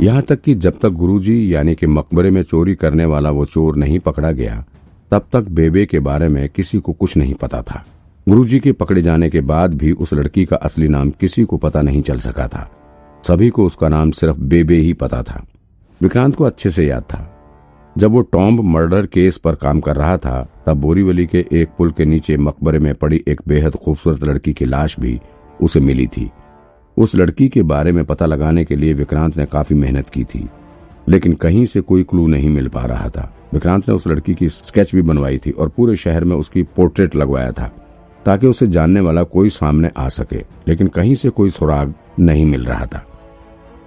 यहाँ तक कि जब तक गुरुजी यानी कि मकबरे में चोरी करने वाला वो चोर नहीं पकड़ा गया, तब तक बेबे के बारे में किसी को कुछ नहीं पता था। गुरुजी के पकड़े जाने के बाद भी उस लड़की का असली नाम किसी को पता नहीं चल सका था। सभी को उसका नाम सिर्फ़ बेबे ही पता था। विक्रांत को अच्छे से याद था। जब वो टॉम्ब मर्डर केस पर काम कर रहा था, तब बोरीवली के एक पुल के नीचे मकबरे में पड़ी एक बेहद खूबसूरत लड़की की लाश भी उसे मिली थी। उस लड़की के बारे में पता लगाने के लिए विक्रांत ने काफ़ी मेहनत की थी, लेकिन कहीं से कोई क्लू नहीं मिल पा रहा था। विक्रांत ने उस लड़की की स्केच भी बनवाई थी और पूरे शहर में उसकी पोर्ट्रेट लगवाया था, ताकि उसे जानने वाला कोई सामने आ सके, लेकिन कहीं से कोई सुराग नहीं मिल रहा था।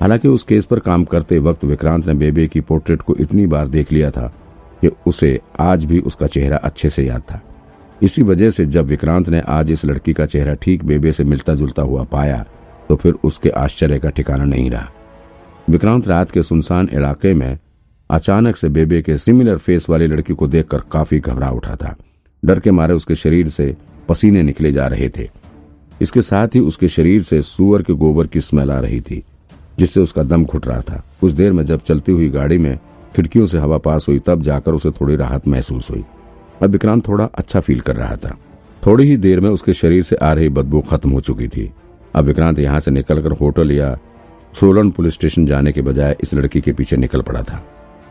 हालाँकि उस केस पर काम करते वक्त विक्रांत ने बेबे की पोर्ट्रेट को इतनी बार देख लिया था कि उसे आज भी उसका चेहरा अच्छे से याद था। इसी वजह से जब विक्रांत ने आज इस लड़की का चेहरा ठीक बेबे से मिलता जुलता हुआ पाया तो फिर उसके आश्चर्य का ठिकाना नहीं रहा। विक्रांत रात के सुनसान इलाके में अचानक से बेबे के सिमिलर फेस वाली लड़की को देखकर काफ़ी घबरा उठा था। डर के मारे उसके शरीर से पसीने निकले जा रहे थे। इसके साथ ही उसके शरीर से सुअर के गोबर की स्मेल आ रही थी, जिससे उसका दम घुट रहा था। कुछ देर में जब चलती हुई गाड़ी में खिड़कियों से हवा पास हुई, तब जाकर उसे थोड़ी राहत महसूस हुई। अब विक्रांत थोड़ा अच्छा फील कर रहा था। थोड़ी ही देर में उसके शरीर से आ रही बदबू खत्म हो चुकी थी। अब विक्रांत यहाँ से निकलकर होटल या सोलन पुलिस स्टेशन जाने के बजाय इस लड़की के पीछे निकल पड़ा था।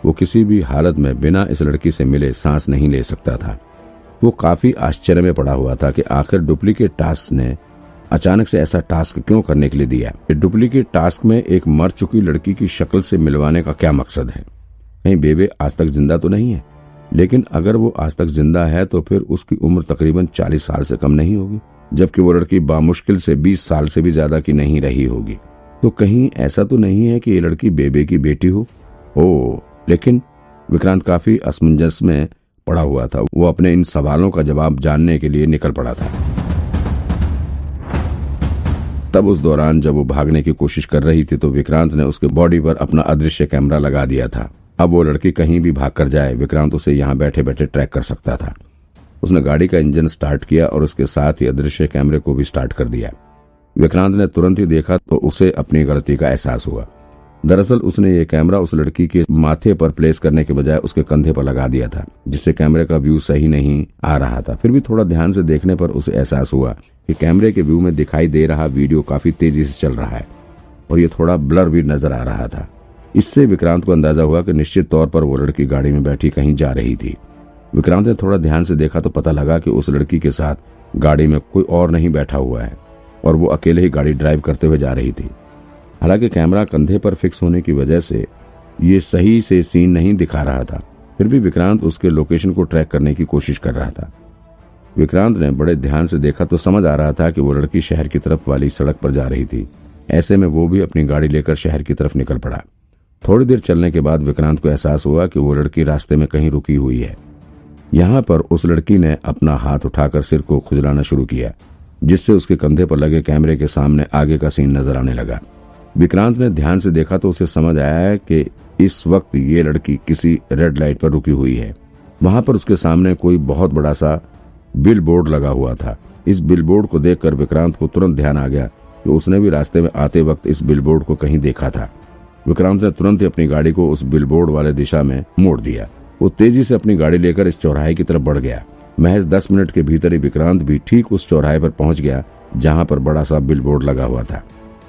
वो किसी भी हालत में बिना इस लड़की से मिले सांस नहीं ले सकता था। वो काफ़ी आश्चर्य में पड़ा हुआ था कि आखिर डुप्लीकेट टास्क ने अचानक से ऐसा टास्क क्यों करने के लिए दिया? डुप्लीकेट टास्क में एक मर चुकी लड़की की शक्ल से मिलवाने का क्या मकसद है? कहीं बेबे, आज तक ज़िंदा तो नहीं है। लेकिन अगर वो आज तक ज़िंदा है तो फिर उसकी उम्र तकरीबन चालीस साल से कम नहीं होगी। जबकि वो लड़की बामुश्किल से बीस साल से भी ज़्यादा की नहीं रही होगी। तो कहीं ऐसा तो नहीं है कि ये लड़की बेबे की बेटी हो? ओ, लेकिन विक्रांत काफ़ी असमंजस में पड़ा हुआ था। वो अपने इन सवालों का जवाब जानने के लिए निकल पड़ा था। तब उस दौरान जब वो भागने की कोशिश कर रही थी तो विक्रांत ने उसके बॉडी पर अपना अदृश्य कैमरा लगा दिया था। अब वो लड़की कहीं भी भाग कर जाए, विक्रांत उसे यहाँ बैठे बैठे ट्रैक कर सकता था। उसने गाड़ी का इंजन स्टार्ट किया और उसके साथ ही अदृश्य कैमरे को भी स्टार्ट कर दिया। विक्रांत ने तुरंत ही देखा तो उसे अपनी गलती का एहसास हुआ। दरअसल उसने ये कैमरा उस लड़की के माथे पर प्लेस करने के बजाय उसके कंधे पर लगा दिया था, जिससे कैमरे का व्यू सही नहीं आ रहा था। फिर भी थोड़ा ध्यान से देखने पर उसे एहसास हुआ कि कैमरे के व्यू में दिखाई दे रहा वीडियो काफ़ी तेज़ी से चल रहा है और ये थोड़ा ब्लर भी नज़र आ रहा था। इससे विक्रांत को अंदाज़ा हुआ कि निश्चित तौर पर वो लड़की गाड़ी में बैठी कहीं जा रही थी। विक्रांत ने थोड़ा ध्यान से देखा तो पता लगा कि उस लड़की के साथ गाड़ी में कोई और नहीं बैठा हुआ है और वो अकेले ही गाड़ी ड्राइव करते हुए जा रही थी। हालाँकि कैमरा कंधे पर फिक्स होने की वजह से ये सही से सीन नहीं दिखा रहा था। फिर भी विक्रांत उसके लोकेशन को ट्रैक करने की कोशिश कर रहा था। विक्रांत ने बड़े ध्यान से देखा तो समझ आ रहा था कि वो लड़की शहर की तरफ़ वाली सड़क पर जा रही थी। ऐसे में वो भी अपनी गाड़ी लेकर शहर की तरफ़ निकल पड़ा। थोड़ी देर चलने के बाद विक्रांत को एहसास हुआ कि वो लड़की रास्ते में कहीं रुकी हुई है। यहाँ पर उस लड़की ने अपना हाथ उठाकर सिर को खुजलाना शुरू किया, जिससे उसके कंधे पर लगे कैमरे के सामने आगे का सीन नज़र आने लगा। विक्रांत ने ध्यान से देखा तो उसे समझ आया कि इस वक्त ये लड़की किसी रेड लाइट पर रुकी हुई है। वहाँ पर उसके सामने कोई बहुत बड़ा सा बिल बोर्ड लगा हुआ था। इस बिल बोर्ड को देखकर विक्रांत को तुरंत ध्यान आ गया कि उसने भी रास्ते में आते वक्त इस बिल बोर्ड को कहीं देखा था। विक्रांत ने तुरंत ही अपनी गाड़ी को उस बिल बोर्ड वाले दिशा में मोड़ दिया। वो तेज़ी से अपनी गाड़ी लेकर इस चौराहे की तरफ़ बढ़ गया। महज दस मिनट के भीतर ही विक्रांत भी ठीक उस चौराहे पर पहुँच गया, जहाँ पर बड़ा सा बिल बोर्ड लगा हुआ था।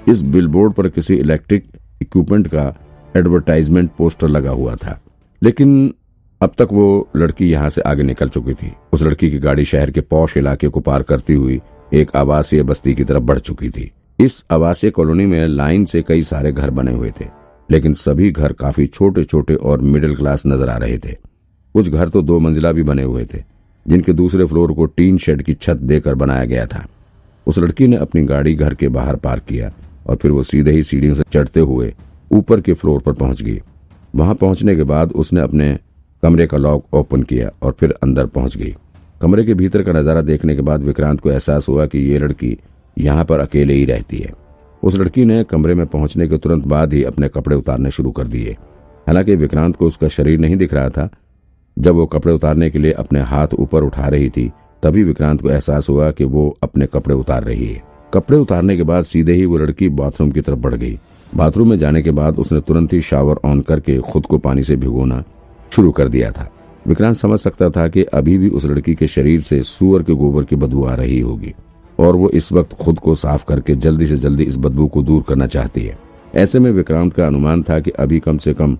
इस बिल बोर्ड पर किसी इलेक्ट्रिक इक्विपमेंट का एडवर्टाइजमेंट पोस्टर लगा हुआ था। लेकिन अब तक वो लड़की यहाँ से आगे निकल चुकी थी। उस लड़की की गाड़ी शहर के पौष इलाके को पार करती हुई एक आवासीय बस्ती की तरफ़ बढ़ चुकी थी। इस आवासीय कॉलोनी में लाइन से कई सारे घर बने हुए थे। लेकिन सभी घर काफ़ी छोटे छोटे और मिडिल क्लास नज़र आ रहे थे। कुछ घर तो दो मंजिला भी बने हुए थे, जिनके दूसरे फ्लोर को टीन शेड की छत देकर बनाया गया था। उस लड़की ने अपनी गाड़ी घर के बाहर पार्क किया और फिर वो सीधे ही सीढ़ियों से चढ़ते हुए ऊपर के फ्लोर पर पहुँच गई। वहाँ पहुँचने के बाद उसने अपने कमरे का लॉक ओपन किया और फिर अंदर पहुँच गई। कमरे के भीतर का नज़ारा देखने के बाद विक्रांत को एहसास हुआ कि ये लड़की यहाँ पर अकेले ही रहती है। उस लड़की ने कमरे में पहुँचने के तुरंत बाद ही अपने कपड़े उतारने शुरू कर दिए। हालाँकि विक्रांत को उसका शरीर नहीं दिख रहा था। जब वो कपड़े उतारने के लिए अपने हाथ ऊपर उठा रही थी, तभी विक्रांत को एहसास हुआ कि वो अपने कपड़े उतार रही है। कपड़े उतारने के बाद सीधे ही वो लड़की बाथरूम की तरफ़ बढ़ गई। बाथरूम में जाने के बाद उसने तुरंत ही शावर ऑन करके खुद को पानी से भिगोना शुरू कर दिया था। विक्रांत समझ सकता था कि अभी भी उस लड़की के शरीर से सुअर के गोबर की बदबू आ रही होगी। और वो इस वक्त खुद को साफ़ करके जल्दी से जल्दी इस बदबू को दूर करना चाहती है। ऐसे में विक्रांत का अनुमान था कि अभी कम से कम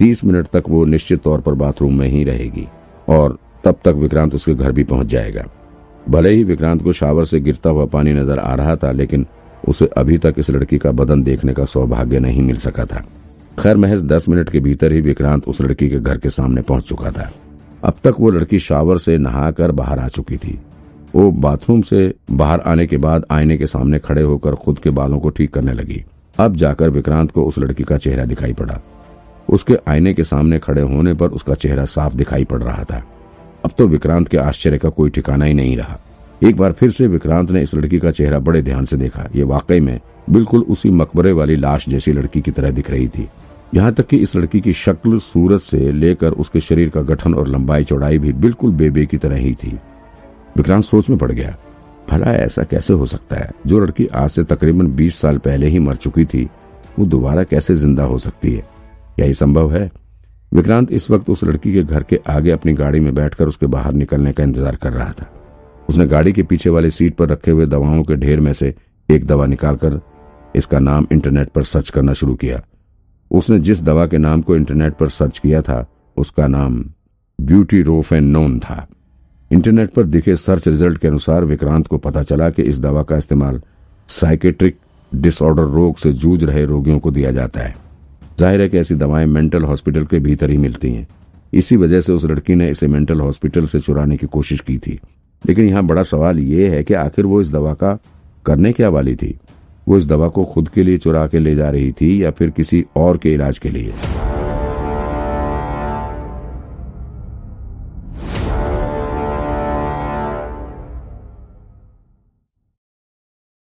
तीस मिनट तक वो निश्चित तौर पर बाथरूम में ही रहेगी, और तब तक विक्रांत उसके घर भी पहुँच जाएगा। भले ही विक्रांत को शावर से गिरता हुआ पानी नज़र आ रहा था, लेकिन उसे अभी तक इस लड़की का बदन देखने का सौभाग्य नहीं मिल सका था। खैर, महज दस मिनट के भीतर ही विक्रांत उस लड़की के घर के सामने पहुँच चुका था। अब तक वो लड़की शावर से नहाकर बाहर आ चुकी थी। वो बाथरूम से बाहर आने के बाद आईने के सामने खड़े होकर खुद के बालों को ठीक करने लगी। अब जाकर विक्रांत को उस लड़की का चेहरा दिखाई पड़ा। उसके आईने के सामने खड़े होने पर उसका चेहरा साफ़ दिखाई पड़ रहा था। अब तो विक्रांत के आश्चर्य का कोई ठिकाना ही नहीं रहा। एक बार फिर से विक्रांत ने इस लड़की का चेहरा बड़े ध्यान से देखा। ये वाकई में बिल्कुल उसी मकबरे वाली लाश जैसी लड़की की तरह दिख रही थी। यहाँ तक कि इस लड़की की शक्ल, सूरत से लेकर उसके शरीर का गठन और लंबाई चौड़ाई भी बिल्कुल बेबे की तरह ही थी। विक्रांत सोच में पड़ गया, भला ऐसा कैसे हो सकता है? जो लड़की आज से तकरीबन 20 साल पहले ही मर चुकी थी, वो दोबारा कैसे ज़िंदा हो सकती है? क्या ये संभव है? विक्रांत इस वक्त उस लड़की के घर के आगे अपनी गाड़ी में बैठकर उसके बाहर निकलने का इंतज़ार कर रहा था। उसने गाड़ी के पीछे वाली सीट पर रखे हुए दवाओं के ढेर में से एक दवा निकालकर इसका नाम इंटरनेट पर सर्च करना शुरू किया। उसने जिस दवा के नाम को इंटरनेट पर सर्च किया था, उसका नाम ब्यूटी रोफेनोन था। इंटरनेट पर दिखे सर्च रिज़ल्ट के अनुसार विक्रांत को पता चला कि इस दवा का इस्तेमाल साइकेट्रिक डिसऑर्डर रोग से जूझ रहे रोगियों को दिया जाता है। ज़ाहिर है कि ऐसी दवाएँ मेंटल हॉस्पिटल के भीतर ही मिलती हैं। इसी वजह से उस लड़की ने इसे मेंटल हॉस्पिटल से चुराने की कोशिश की थी। लेकिन यहाँ बड़ा सवाल ये है कि आखिर वो इस दवा का करने क्या वाली थी? वो इस दवा को खुद के लिए चुरा के ले जा रही थी या फिर किसी और के इलाज के लिए?